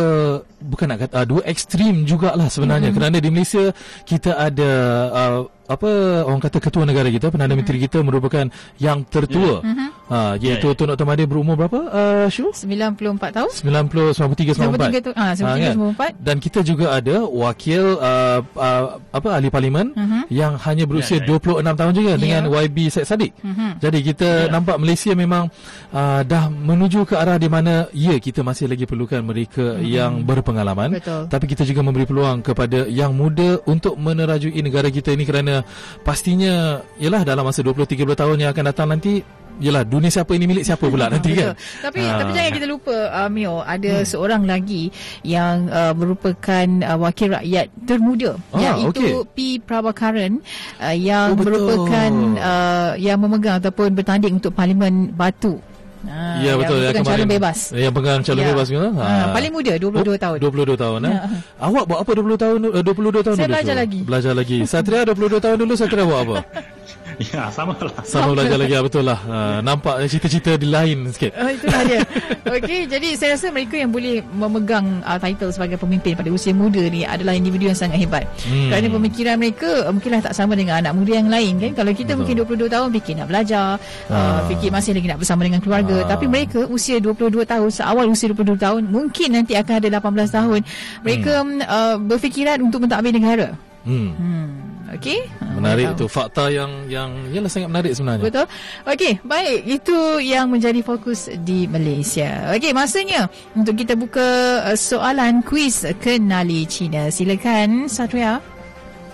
bukan nak kata uh, dua ekstrim jugalah sebenarnya mm-hmm. kerana di Malaysia kita ada uh, apa orang kata ketua negara kita perdana menteri kita merupakan yang tertua. Mhm. Ha iaitu Yeah. Tun Dr Mahathir berumur berapa? Uh, Syu? 94 tahun 90 93 94. 93 tu ah 93 94 Dan kita juga ada wakil uh, uh, apa ahli parlimen Mhm. yang hanya berusia Ya, ya. 26 tahun juga Ya. dengan YB Said Saddiq. Mhm. Jadi kita Ya. nampak Malaysia memang uh, dah menuju ke arah di mana ya kita masih lagi perlukan mereka yang berpengalaman Betul. tapi kita juga memberi peluang kepada yang muda untuk menerajui negara kita ini kerana pastinya ialah dalam masa 20 30 tahun yang akan datang nanti ialah dunia siapa ini milik siapa pula [LAUGHS] nanti kan. Tapi Ah. tapi jangan kita lupa uh, Mio ada hmm. seorang lagi yang uh, merupakan uh, wakil rakyat termuda Ah, iaitu okey. P Prabhakaran uh, yang Oh, betul. merupakan uh, yang memegang ataupun bertanding untuk Parlimen Batu. Ah, Ya betul yang yang merupakan calon kemarin- bebas. Yang pegang calon Ya. bebas ke? Ah, paling muda 22 tahun. 22 tahun eh. Ya. Awak buat apa 20 tahun eh, 22 tahun Saya dulu? belajar tu? lagi. Belajar lagi. Satria 22 tahun dulu Satria buat apa? [LAUGHS] [LAUGHS] Ya, sama lah. [LAUGHS] Sama belajar lagi ah, betul lah. Ha, nampak cita-cita di lain sikit. Oh, itulah dia. Okey, [LAUGHS] jadi saya rasa mereka yang boleh memegang uh, title sebagai pemimpin pada usia muda ni adalah individu yang sangat hebat. Hmm. Kerana pemikiran mereka uh, mungkinlah tak sama dengan anak muda yang lain kan. Kalau kita Betul. mungkin 22 tahun fikir nak belajar, uh, Ah. fikir masih lagi nak bersama dengan keluarga, Ah. tapi mereka usia 22 tahun, seawal usia 22 tahun, mungkin nanti akan ada 18 tahun, mereka uh, berfikiran untuk mentadbir negara. Hmm. Hmm. Okey. Menarik tu fakta yang yang ialah sangat menarik sebenarnya. Betul. Okey, baik. Itu yang menjadi fokus di Malaysia. Okey, masanya untuk kita buka uh, soalan kuis kenali Cina. Silakan Satria.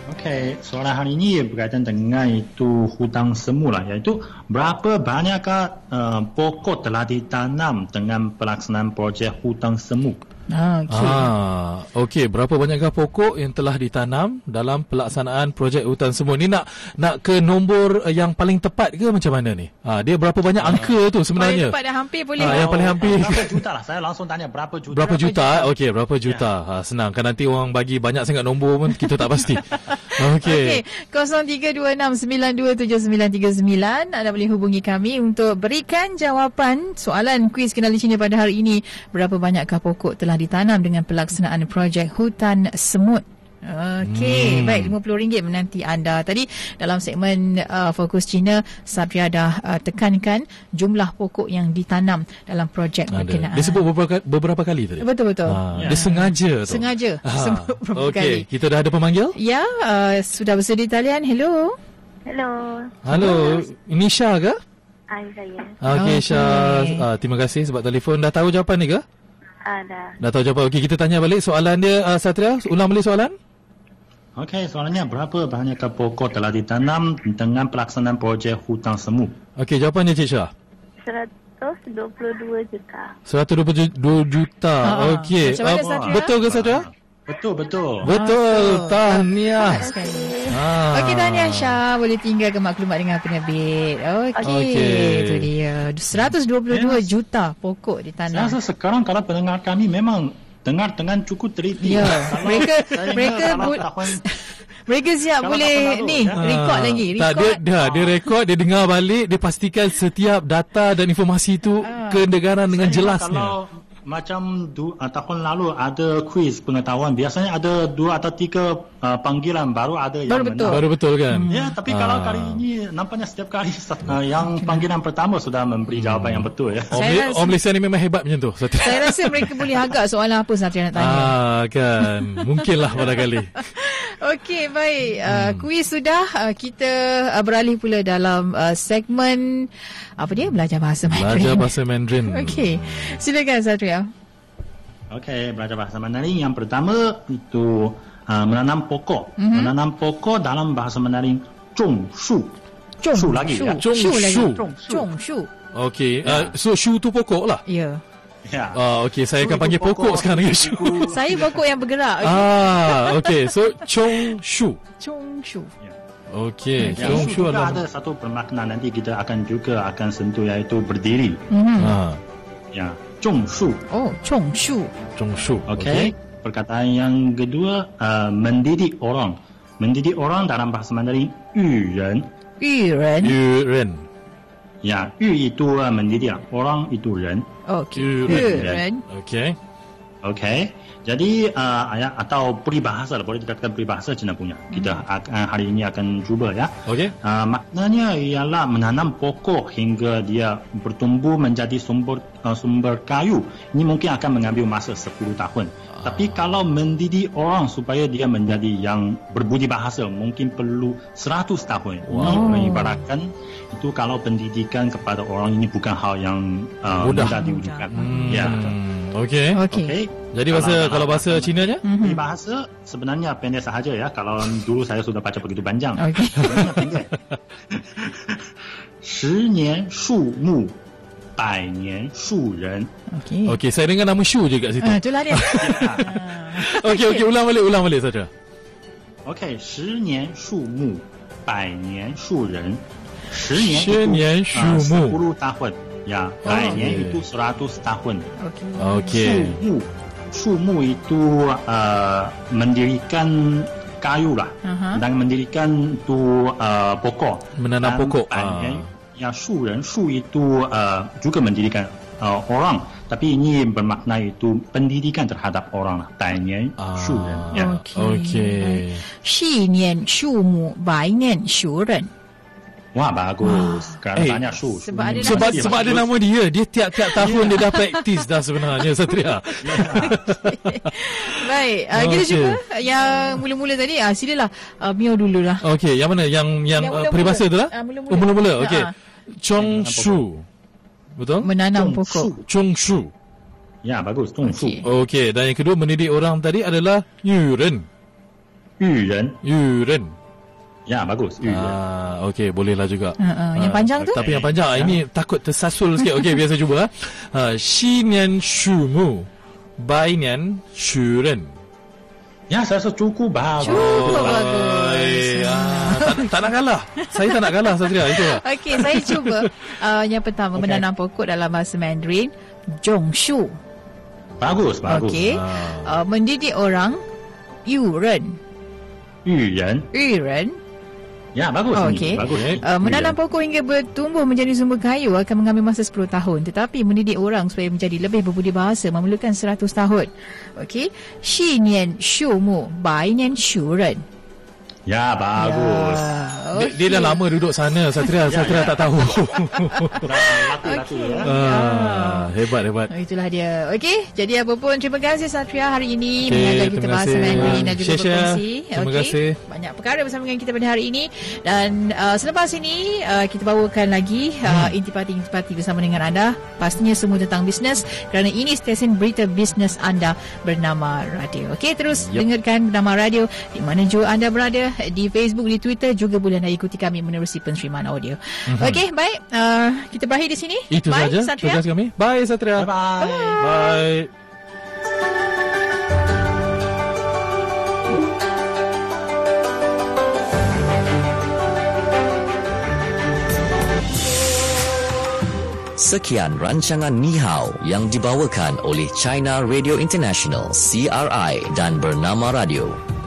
Okey, soalan hari ini berkaitan dengan itu hutang semu lah, iaitu berapa banyakkah uh, pokok telah ditanam dengan pelaksanaan projek hutang semu? Ah, okey. Ah, okey. Berapa banyakkah pokok yang telah ditanam dalam pelaksanaan projek hutan semua? Ni nak nak ke nombor eh, yang paling tepat ke macam mana ni? Ah, dia berapa banyak angka tu Paling sebenarnya? tepat dah hampir boleh. Ah, yang paling hampir. Berapa juta lah? Saya langsung tanya berapa juta? Berapa juta? eh? Okey, berapa juta? Ha, senang. Kan nanti orang bagi banyak sangat nombor pun kita tak pasti. [LAUGHS] Okey. Okey, 0326927939 anda boleh hubungi kami untuk berikan jawapan soalan kuis kenali Cina pada hari ini. Berapa banyakkah pokok telah ditanam dengan pelaksanaan projek hutan semut? Okey, hmm. baik RM50 menanti anda. Tadi dalam segmen uh, Fokus Cina, Satria dah uh, tekankan jumlah pokok yang ditanam dalam projek Ada. berkenaan. Dia sebut beberapa, beberapa kali tadi. Betul-betul. Ha, Ya. Dia sengaja tu. Sengaja Ah, [LAUGHS] sebut beberapa Okey, kali. kita dah ada pemanggil? Ya, uh, sudah bersedia di talian. Hello. Hello, Halo, ini Syah ke? ai saya. Okey, Okey. Syah. Uh, terima kasih sebab telefon. Dah tahu jawapan ni ke? Ada. Dah tahu jawapan. Okey, kita tanya balik soalan dia, uh, Satria. Ulang balik soalan. Okey, soalannya berapa banyakkah pokok telah ditanam dengan pelaksanaan projek hutang semu? Okey, jawapannya Cik Syah. 122 juta. 122 juta. Ah, Okey. Ah, Satria? betul ke Satria? Betul, betul. Betul. Tahniah. Tepat sekali. Ah. Okey Tahniah Syah Boleh tinggalkan maklumat dengan penerbit Okey Okey. Itu dia 122 juta pokok Saya ditanam rasa sekarang kalau pendengar kami memang dengar dengan cukup teliti. Ya, Kalau- [LAUGHS] mereka- saya mereka kalau bu- tahun- [LAUGHS] Mereka siap Kalau boleh Ni ya. record Ah, lagi Tak, dia, Record dia, dia rekod, dia dengar balik, dia pastikan setiap data dan informasi itu Ah. kedengaran dengan Saya jelasnya. Kalau macam du, uh, tahun lalu ada kuis pengetahuan, biasanya ada dua atau tiga uh, panggilan baru ada yang Baru betul. menang. Baru betul kan? Ya, tapi Ah. kalau kali ini nampaknya setiap kali uh, [LAUGHS] yang panggilan pertama sudah memberi jawapan yang betul ya. Orang, Saya rasa- Malaysia ni memang hebat macam tu. Satria. [LAUGHS] Saya rasa mereka boleh agak soalan apa Satria nak tanya Ah kan Mungkinlah barangkali [LAUGHS] Okey, baik. Uh, kuis sudah. Uh, kita uh, beralih pula dalam uh, segmen apa dia? Belajar bahasa Mandarin. Belajar [LAUGHS] bahasa Mandarin. Okey. Silakan Satria. Okey, belajar bahasa Mandarin yang pertama itu uh, menanam pokok. Mhm. Menanam pokok dalam bahasa Mandarin 种树. Zhong Shu lagi, shu. ya? Shu. Shu. Zhong shu. Okey. Uh, so shu tu pokok lah. Ya. Ya. Ah, okey, saya akan Shu panggil itu pokok sekarang dengan shu. Saya pokok yang bergerak. Okay. Ah, okey. So chong shu. Zhong shu. Okey, Ya, chong shu shu juga adalah ada satu bermakna nanti kita akan juga akan sentuh iaitu berdiri. Mhm. ah, Ya, 种树. Oh, zhong shu. chong shu. Okey. Perkataan yang kedua uh, mendidik orang. Mendidik orang dalam bahasa Mandarin 育人. Yu ren. Yu ren. Ya, 育 itu uh, mendidik, orang itu 人. Okey. Yu Yu ren. ren. Okey. Okey. Jadi uh, ayat atau peribahasa lah, boleh dikatakan peribahasa Cina punya. Kita akan hari ini akan cuba ya. Okey. Uh, maknanya ialah menanam pokok hingga dia bertumbuh menjadi sumber uh, sumber kayu. Ini mungkin akan mengambil masa 10 tahun. Tapi kalau mendidik orang supaya dia menjadi yang berbudi bahasa mungkin perlu 100 tahun. Ini mengibaratkan itu kalau pendidikan kepada orang ini bukan hal yang uh, Mudah. mudah, diwujudkan. Hmm. Ya. Okey. Okey. Okey. Jadi bahasa kalau bahasa Cinanya? Mhm. Peribahasa sebenarnya pendek sahaja ya. Kalau dulu saya sudah baca begitu panjang. Okey. [LAUGHS] Sebenarnya pendek. 十年树木，百年树人。 Okey. Okey, saya dengar nama Shu je kat situ. Ah, itulah dia. [LAUGHS] Okey, okey, ulang balik, ulang balik saja. OK，十年树木，百年树人。十年十年树木 sepuluh tahun. ya yeah. oh. okay. itu 100 tahun okey okay. Sumu. Sumu itu uh, mendirikan kayu lah uh-huh. dan mendirikan tu uh, pokok menanam pokok ah. ya, dan, uh. ya Su Ren Su itu uh, juga mendirikan uh, orang tapi ini bermakna itu pendidikan terhadap orang lah. Tanya ah. nian shu ren. Ya. Okay. Okay. Shi nian shu mu, bai nian shu ren. Wah bagus. Ah. Kerana hey, eh, banyak Sebab, ada, sebab, nama sebab ada nama dia. Dia tiap-tiap tahun yeah. Dia dah praktis dah sebenarnya Satria. Yeah. [LAUGHS] Baik uh, Kita okay. cuba Yang mula-mula tadi. Uh, Silalah. Uh, Mio dulu lah. Okey yang mana? Yang yang, yang uh, peribahasa tu lah? Uh, Mula-mula. Oh, Mula-mula. Okay. Uh. Chong Shu. Betul? Menanam pokok. Chong Shu. Ya bagus. Chong Shu. Okay. okay Dan yang kedua Mendidik orang tadi adalah Yu Ren Yu Ren Yu Ren Ya, bagus. 育人. Ah, okey, bolehlah juga. Ah, ah, yang Ah, panjang tu? Tapi yang panjang ah, ini takut tersasul sikit. Okey, biasa cuba ah. Ah, Xi nian shu mu, bai nian shu ren. Ya, saya rasa cukup bagus. Cukup bagus. Oi, ah, tak, tak nak kalah. Saya tak nak kalah Satria itu. lah. Okey, saya cuba. Uh, yang pertama, Okey. menanam pokok dalam bahasa Mandarin. Zhongshu. Bagus, bagus. Okey. Ah. Uh, mendidik orang. Yu ren. 育人. Yu ren. Ya, bagus. Okey. ini. Bagus. Uh, menanam 育人. pokok hingga bertumbuh menjadi sumber kayu akan mengambil masa 10 tahun. Tetapi mendidik orang supaya menjadi lebih berbudi bahasa memerlukan 100 tahun. Okey. Xi nian shu mu, bai nian shu ren. Ya, bagus. Ya, Dia, dia dah lama duduk sana Satria. Satria tak tahu. [LAUGHS] Latu-latu ya. ah, hebat hebat. Oh, itulah dia. Okey, jadi apa pun terima kasih Satria hari ini Okey, mengajar kita bahasa. Mandarin dan juga Share, share. berkongsi. Terima Okey. kasih. Banyak perkara bersama dengan kita pada hari ini dan uh, selepas ini uh, kita bawakan lagi uh, Hmm. intipati-intipati bersama dengan anda. Pastinya semua tentang bisnes kerana ini stesen berita bisnes anda bernama Radio. Okey, terus Yup. dengarkan bernama Radio di mana jua anda berada di Facebook, di Twitter juga boleh anda ikuti kami menerusi penerimaan audio. Okey, baik. Uh, kita berakhir di sini. Itu Bye, saja Satria. tugas kami. Bye Satria. Bye-bye. Bye. Sekian rancangan Ni Hao yang dibawakan oleh China Radio International CRI dan Bernama Radio.